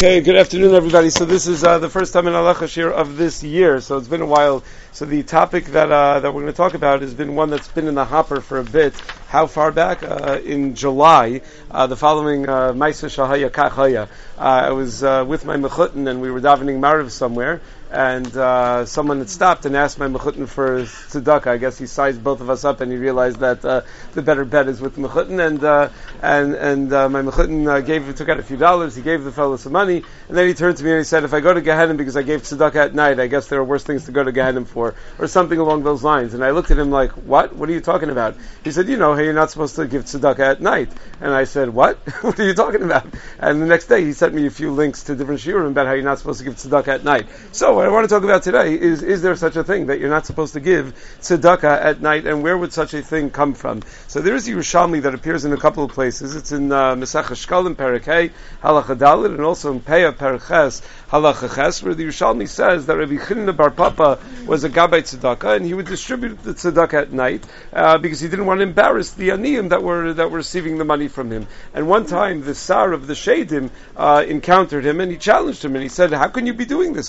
Okay, good afternoon, everybody. So this is uh, the first time in Halacha Shir of this year, so it's been a while. So the topic that uh, that we're going to talk about has been one that's been in the hopper for a bit. How far back? Uh, in July, uh, the following uh, Maisa Shahaya Kachaya. Uh, I was uh, with my mechutin and we were davening Mariv somewhere, and uh, someone had stopped and asked my mechutin for tzedakah. I guess he sized both of us up and he realized that uh, the better bet is with mechutin, and uh, and and uh, my mechutin uh, gave took out a few dollars. He gave the fellow some money, and then he turned to me and he said, "If I go to Gehenna because I gave tzedakah at night, I guess there are worse things to go to Gehenna for, or something along those lines." And I looked at him like, "What? What are you talking about?" He said, "You know, hey, you're not supposed to give tzedakah at night." And I said, "What? what are you talking about?" And the next day he sent me a few links to different shiurim about how you're not supposed to give tzedakah at night. So what I want to talk about today is, is there such a thing that you're not supposed to give tzedakah at night, and where would such a thing come from? So there is a Yerushalmi that appears in a couple of places. It's in uh, Shkalim Perekei Halacha Dalit, and also in Peah Pereches Halacha Ches, where the Yerushalmi says that Rabbi Chinna Bar Papa was a Gabbai tzedakah, and he would distribute the tzedakah at night uh, because he didn't want to embarrass the aniyim that were that were receiving the money from him. And one time, the Sar of the Shadim uh, encountered him, and he challenged him, and he said, "How can you be doing this?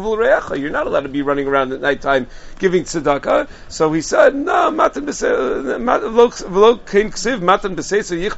Gvul. You're not allowed to be running around at nighttime giving tzedakah." So he said, "No, matan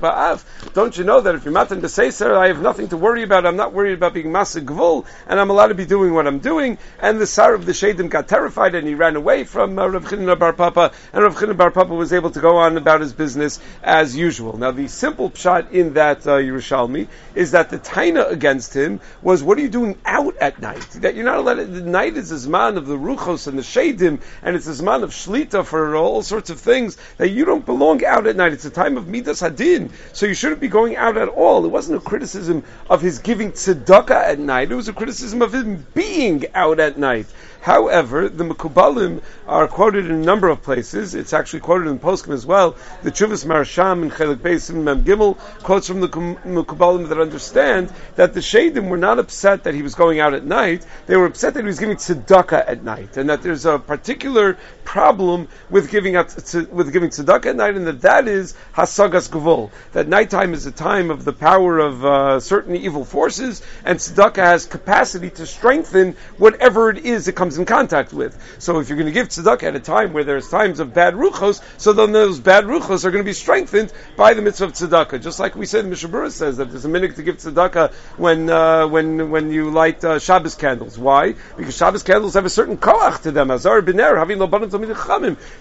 ba'av. Don't you know that if you're matan b'seiser, I have nothing to worry about. I'm not worried about being masa gvul, and I'm allowed to be doing what I'm doing." And the Sar of the Shadim got terrified, and he ran away from uh, Rav Chinna Bar Papa, and Rav Chinna Bar Papa was able to go on about his business as usual. Now, the simple pshat in that uh, Yerushalmi is that the taina against him was, "What are you doing out at night? That you're not allowed. The night is the zman of the ruchos and the shadim, and it's a zman of shlita for all sorts of things that you don't belong out at night. It's a time of midas hadin, so you shouldn't be going out at all. It wasn't a criticism of his giving tzedakah at night. It was a criticism of him being out at night." However, the Mekubalim are quoted in a number of places. It's actually quoted in Poskim as well. The Chuvas Maharsham and Chelik Beisim Mem Gimel quotes from the Mekubalim that understand that the Shadim were not upset that he was going out at night. They were upset that he was giving tzedakah at night, and that there's a particular problem with giving out with giving tzedakah at night, and that that is hasagas gavul. That nighttime is a time of the power of uh, certain evil forces, and tzedakah has capacity to strengthen whatever it is it comes in contact with. So if you're going to give tzedakah at a time where there's times of bad ruchos, so then those bad ruchos are going to be strengthened by the mitzvah of tzedakah. Just like we said, Mishabura says that there's a minute to give tzedakah when uh, when when you light uh, Shabbos candles. Why? Because Shabbos candles have a certain koach to them. Azar b'ner having lo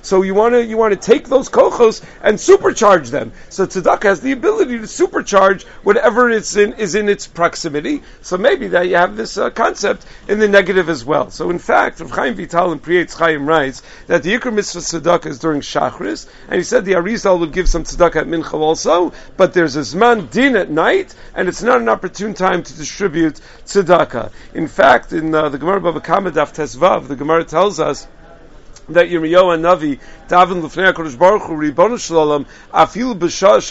So you want to you want to take those kochos and supercharge them. So tzedakah has the ability to supercharge whatever it's in is in its proximity. So maybe that you have this uh, concept in the negative as well. So in fact fact, Rav Chaim Vital and Pri Etz Chaim writes that the Yikr Mitzvah Tzedakah is during Shachris, and he said the Arizal would give some Tzedakah at Mincha also, but there's a Zman Din at night, and it's not an opportune time to distribute Tzedakah. In fact, in uh, the Gemara Bava Kama Daf Tesvav, the Gemara tells us that Yirmiyahu and Navi daven l'fnei HaKadosh Baruch Hu b'shah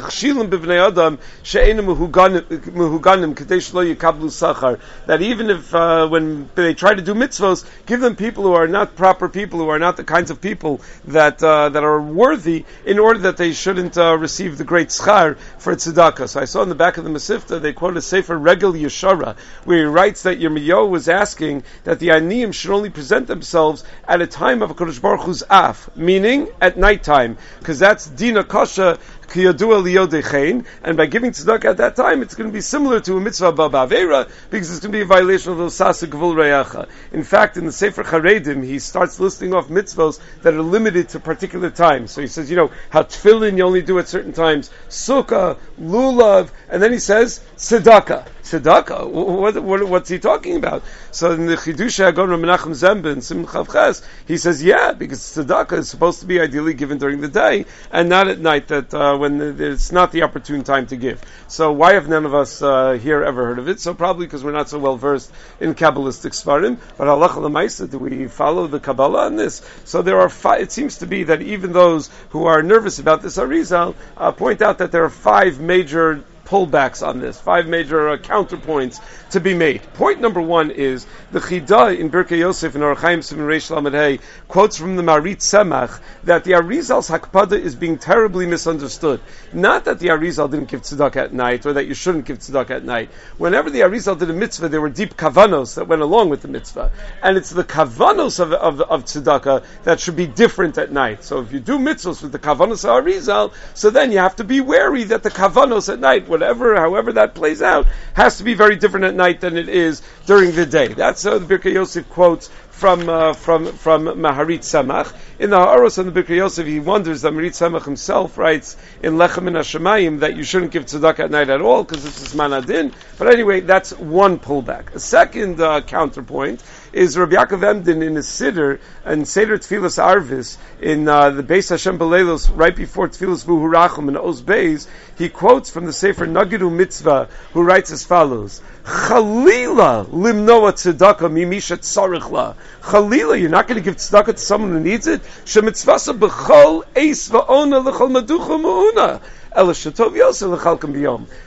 hechshilim b'vnei adam mehuganim yikablu sachar. That even if uh, when they try to do mitzvos give them people who are not proper people who are not the kinds of people that uh, that are worthy in order that they shouldn't uh, receive the great schar for tzedakah. So I saw in the back of the Mesivta they quote a Sefer Regel Yeshara where he writes that Yirmiyahu was asking that the Aniyim should only present themselves at a time of a Kodesh Baruch Hu's af, meaning at nighttime, because that's Dina Kasha and by giving tzedakah at that time, it's going to be similar to a mitzvah ba'avera because it's going to be a violation of the sasa gvul reyacha. In fact, in the Sefer Charedim, he starts listing off mitzvahs that are limited to particular times. So he says, you know, how tefillin you only do at certain times, sukkah, lulav, and then he says tzedakah. Tzedakah. What, what, what's he talking about? So in the Chidusha Agon Menachem Zemben Sim Chavches, he says, yeah, because tzedakah is supposed to be ideally given during the day and not at night. That uh, when it's not the opportune time to give. So why have none of us uh, here ever heard of it? So probably because we're not so well versed in Kabbalistic Svarim. But Allah Lamaisa, do we follow the Kabbalah on this? So there are five, it seems to be that even those who are nervous about this Arizal uh, point out that there are five major pullbacks on this, five major uh, counterpoints to be made. Point number one is the Chida in Birkei Yosef in Orach Chaim Simon Reish Lamed quotes from the Marit Semach that the Arizal's Hakpada is being terribly misunderstood. Not that the Arizal didn't give tzedakah at night or that you shouldn't give tzedakah at night. Whenever the Arizal did a mitzvah, there were deep kavanos that went along with the mitzvah, and it's the kavanos of, of, of tzedakah that should be different at night. So if you do mitzvahs with the kavanos of Arizal, so then you have to be wary that the kavanos at night, whatever, however that plays out, has to be very different at night than it is during the day. That's how the Birkei Yosef quotes from uh, from from Maharit Samach. In the Haaros and the Birkei Yosef, he wonders that Maharit Samach himself writes in Lechem and Hashemayim that you shouldn't give tzedakah at night at all because this is manadin. But anyway, that's one pullback. A second uh, counterpoint is Rabbi Yaakov Emden in his Siddur and Seder Tfilas Arvis in uh, the Beis Hashem Belelos right before Tfilas Vuhurachim in Oz Beis. He quotes from the Sefer Nagidu Mitzvah, who writes as follows: Chalila limnoa tzedakah mimisha tzarichla. Chalila, you're not going to give tzedakah to someone who needs it. Shemitzvasa b'chol eis va'ona l'chol maducha mu'una.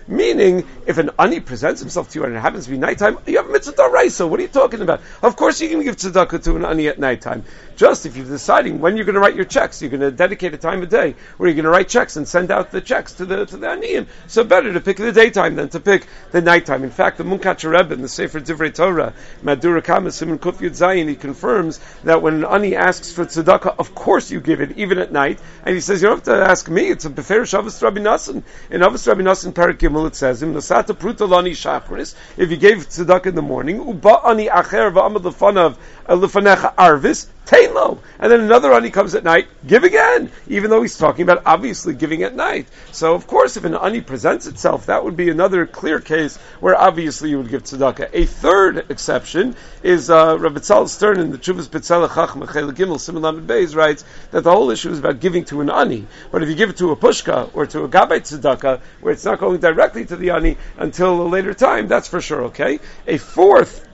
Meaning, if an ani presents himself to you and it happens to be nighttime, you have mitzvah raisa. What are you talking about? Of course, you can give tzedakah to an ani at nighttime. Just if you're deciding when you're going to write your checks, you're going to dedicate a time of day where you're going to write checks and send out the checks to the to the aniyim. So better to pick the daytime than to pick the nighttime. In fact, the Munkach Rebbe in the Sefer Divrei Torah, Madura Kamasim and Kuf Yud Zayin, he confirms that when an ani asks for tzedakah, of course you give it even at night. And he says you don't have to ask me. It's a befer Shabbos Rabbi Nassan. In Avos Rabbi Nassan Parak Gimel it says him Nasata Pruta Lani Shachris. If you gave tzedakah in the morning, Uba Ani Acher V'Amad Lefanav Lefanecha Arvis. And then another ani comes at night, give again, even though he's talking about obviously giving at night. So of course, if an ani presents itself, that would be another clear case where obviously you would give tzedakah. A third exception is uh, Rabbi Tzal Stern in the Chuvas Betzela Chachma Chel Gimel Simulam Beis writes that the whole issue is about giving to an ani. But if you give it to a pushka or to a gabbai tzedakah, where it's not going directly to the ani until a later time, that's for sure okay. A fourth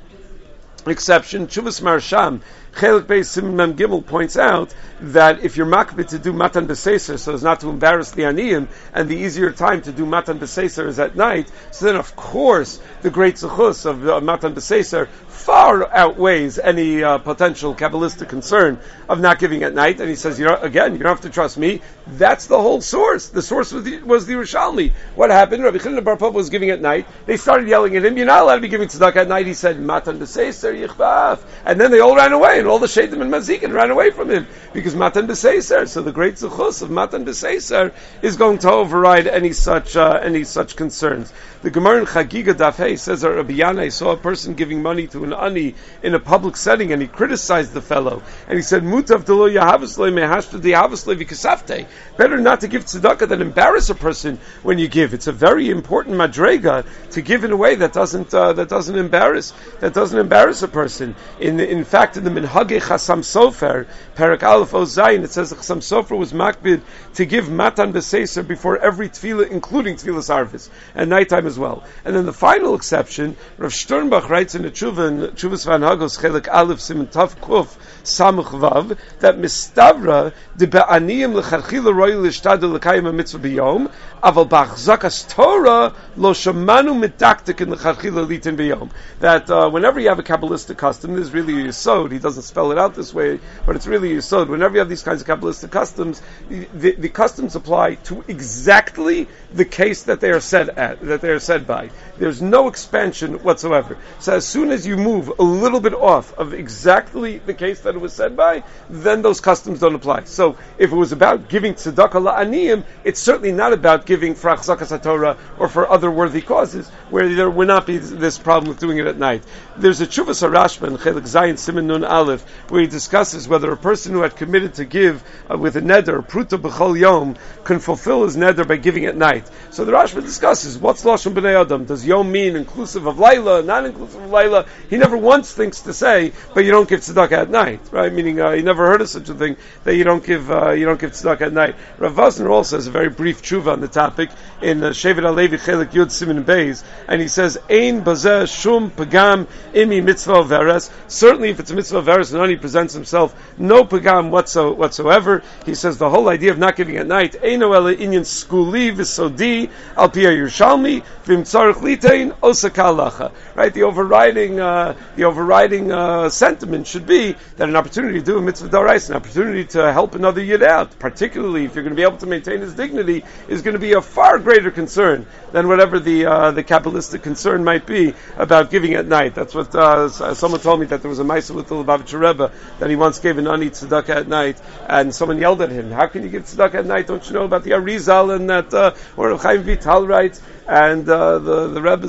exception, Chuvas Maharsham Chelik Beis Mem Gimel points out that if you're makbid to do matan b'seser so as not to embarrass the aniyim, and the easier time to do matan b'seser is at night, so then of course the great zechus of uh, matan b'seser far outweighs any uh, potential kabbalistic concern of not giving at night. And he says, you know, again, you don't have to trust me. That's the whole source. The source was the, was the Yerushalmi. What happened? Rabbi Chilin Bar was giving at night. They started yelling at him, "You're not allowed to be giving tzedakah at night." He said, "Matan b'seiser yichbaf," and then they all ran away, all the shadim and mazikin ran away from him because matan b'seiser. So the great zechus of matan b'seiser is going to override any such uh, any such concerns. The Gemara in Chagiga Dafei says that Rabbi Yanai saw a person giving money to an ani in a public setting, and he criticized the fellow, and he said, "Mutav delo yahavasle mehashta dihavasle vikasafte." Better not to give tzedakah than embarrass a person when you give. It's a very important madrega to give in a way that doesn't uh, that doesn't embarrass that doesn't embarrass a person. In in fact, in the Minhage Chasam Sofer, Perak Aleph O Zayin, it says the Chasam Sofer was makbid to give matan b'seiser before every tefillah, including tefillah sarvis, and nighttime as well. And then the final exception, Rav Sternbach writes in the Tshuva, Tshuvas V'Hanhagos, Chelik Aleph Simon Tav Kuf, Samuch Vav, that Mistavra, de be'aniyim lecharchila royal ishtadu l'kayim mitzvah b'yom, aval b'achzakas Torah, lo shamanu medaktik in lecharchila litin b'yom. That uh, whenever you have a Kabbalistic custom, there's really a yisod, he doesn't spell it out this way, but it's really yisod. Whenever you have these kinds of Kabbalistic customs, the, the customs apply to exactly the case that they are said at, that they are said by. There's no expansion whatsoever. So as soon as you move a little bit off of exactly the case that it was said by, then those customs don't apply. So if it was about giving tzedakah la'aniyim, it's certainly not about giving for achzakas Torah or for other worthy causes, where there would not be this problem with doing it at night. There's a Chuvas HaRashba, Chelik Zayin Simon Nun Aleph, where he discusses whether a person who had committed to give uh, with a neder, pruta b'chol yom, can fulfill his neder by giving at night. So the Rashba discusses what's lashon b'nei adam. Does yom mean inclusive of Laila, not inclusive of Laila? He never once thinks to say, but you don't give tzedakah at night, right? Meaning uh, he never heard of such a thing that you don't give uh, you don't give tzedakah at night. Rav Wosner also has a very brief tshuva on the topic in uh, Shevet HaLevi Chelik Yud Simon Beis, and he says, "Ein bazeh shum pagam imi mitzvah veres." Certainly, if it's a mitzvah veres Daris Nani presents himself no pagam whatsoever. He says the whole idea of not giving at night, Eino ele inyan skuli v'sodi al pia Yerushalmi v'im tzarech litein osaka Right, the overriding, uh, the overriding uh, sentiment should be that an opportunity to do a mitzvah darais, an opportunity to help another yid out, particularly if you're going to be able to maintain his dignity, is going to be a far greater concern than whatever the uh, the kabbalistic concern might be about giving at night. That's what uh, someone told me that there was a Maisa with the Rebbe that he once gave an ani tzedakah at night, and someone yelled at him, "How can you give tzedakah at night? Don't you know about the Arizal and that uh, or Chaim Vital writes?" And uh, the the Rebbe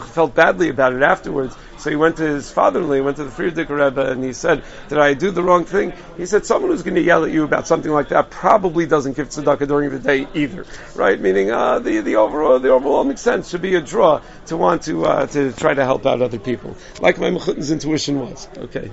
felt badly about it afterwards. So he went to his father-in-law, he went to the Frierdiker Rebbe, and he said, "Did I do the wrong thing?" He said, "Someone who's going to yell at you about something like that probably doesn't give tzedakah during the day either, right? Meaning uh, the the overall the overwhelming sense should be a draw to want to uh, to try to help out other people, like my Mechutton's intuition was. Okay,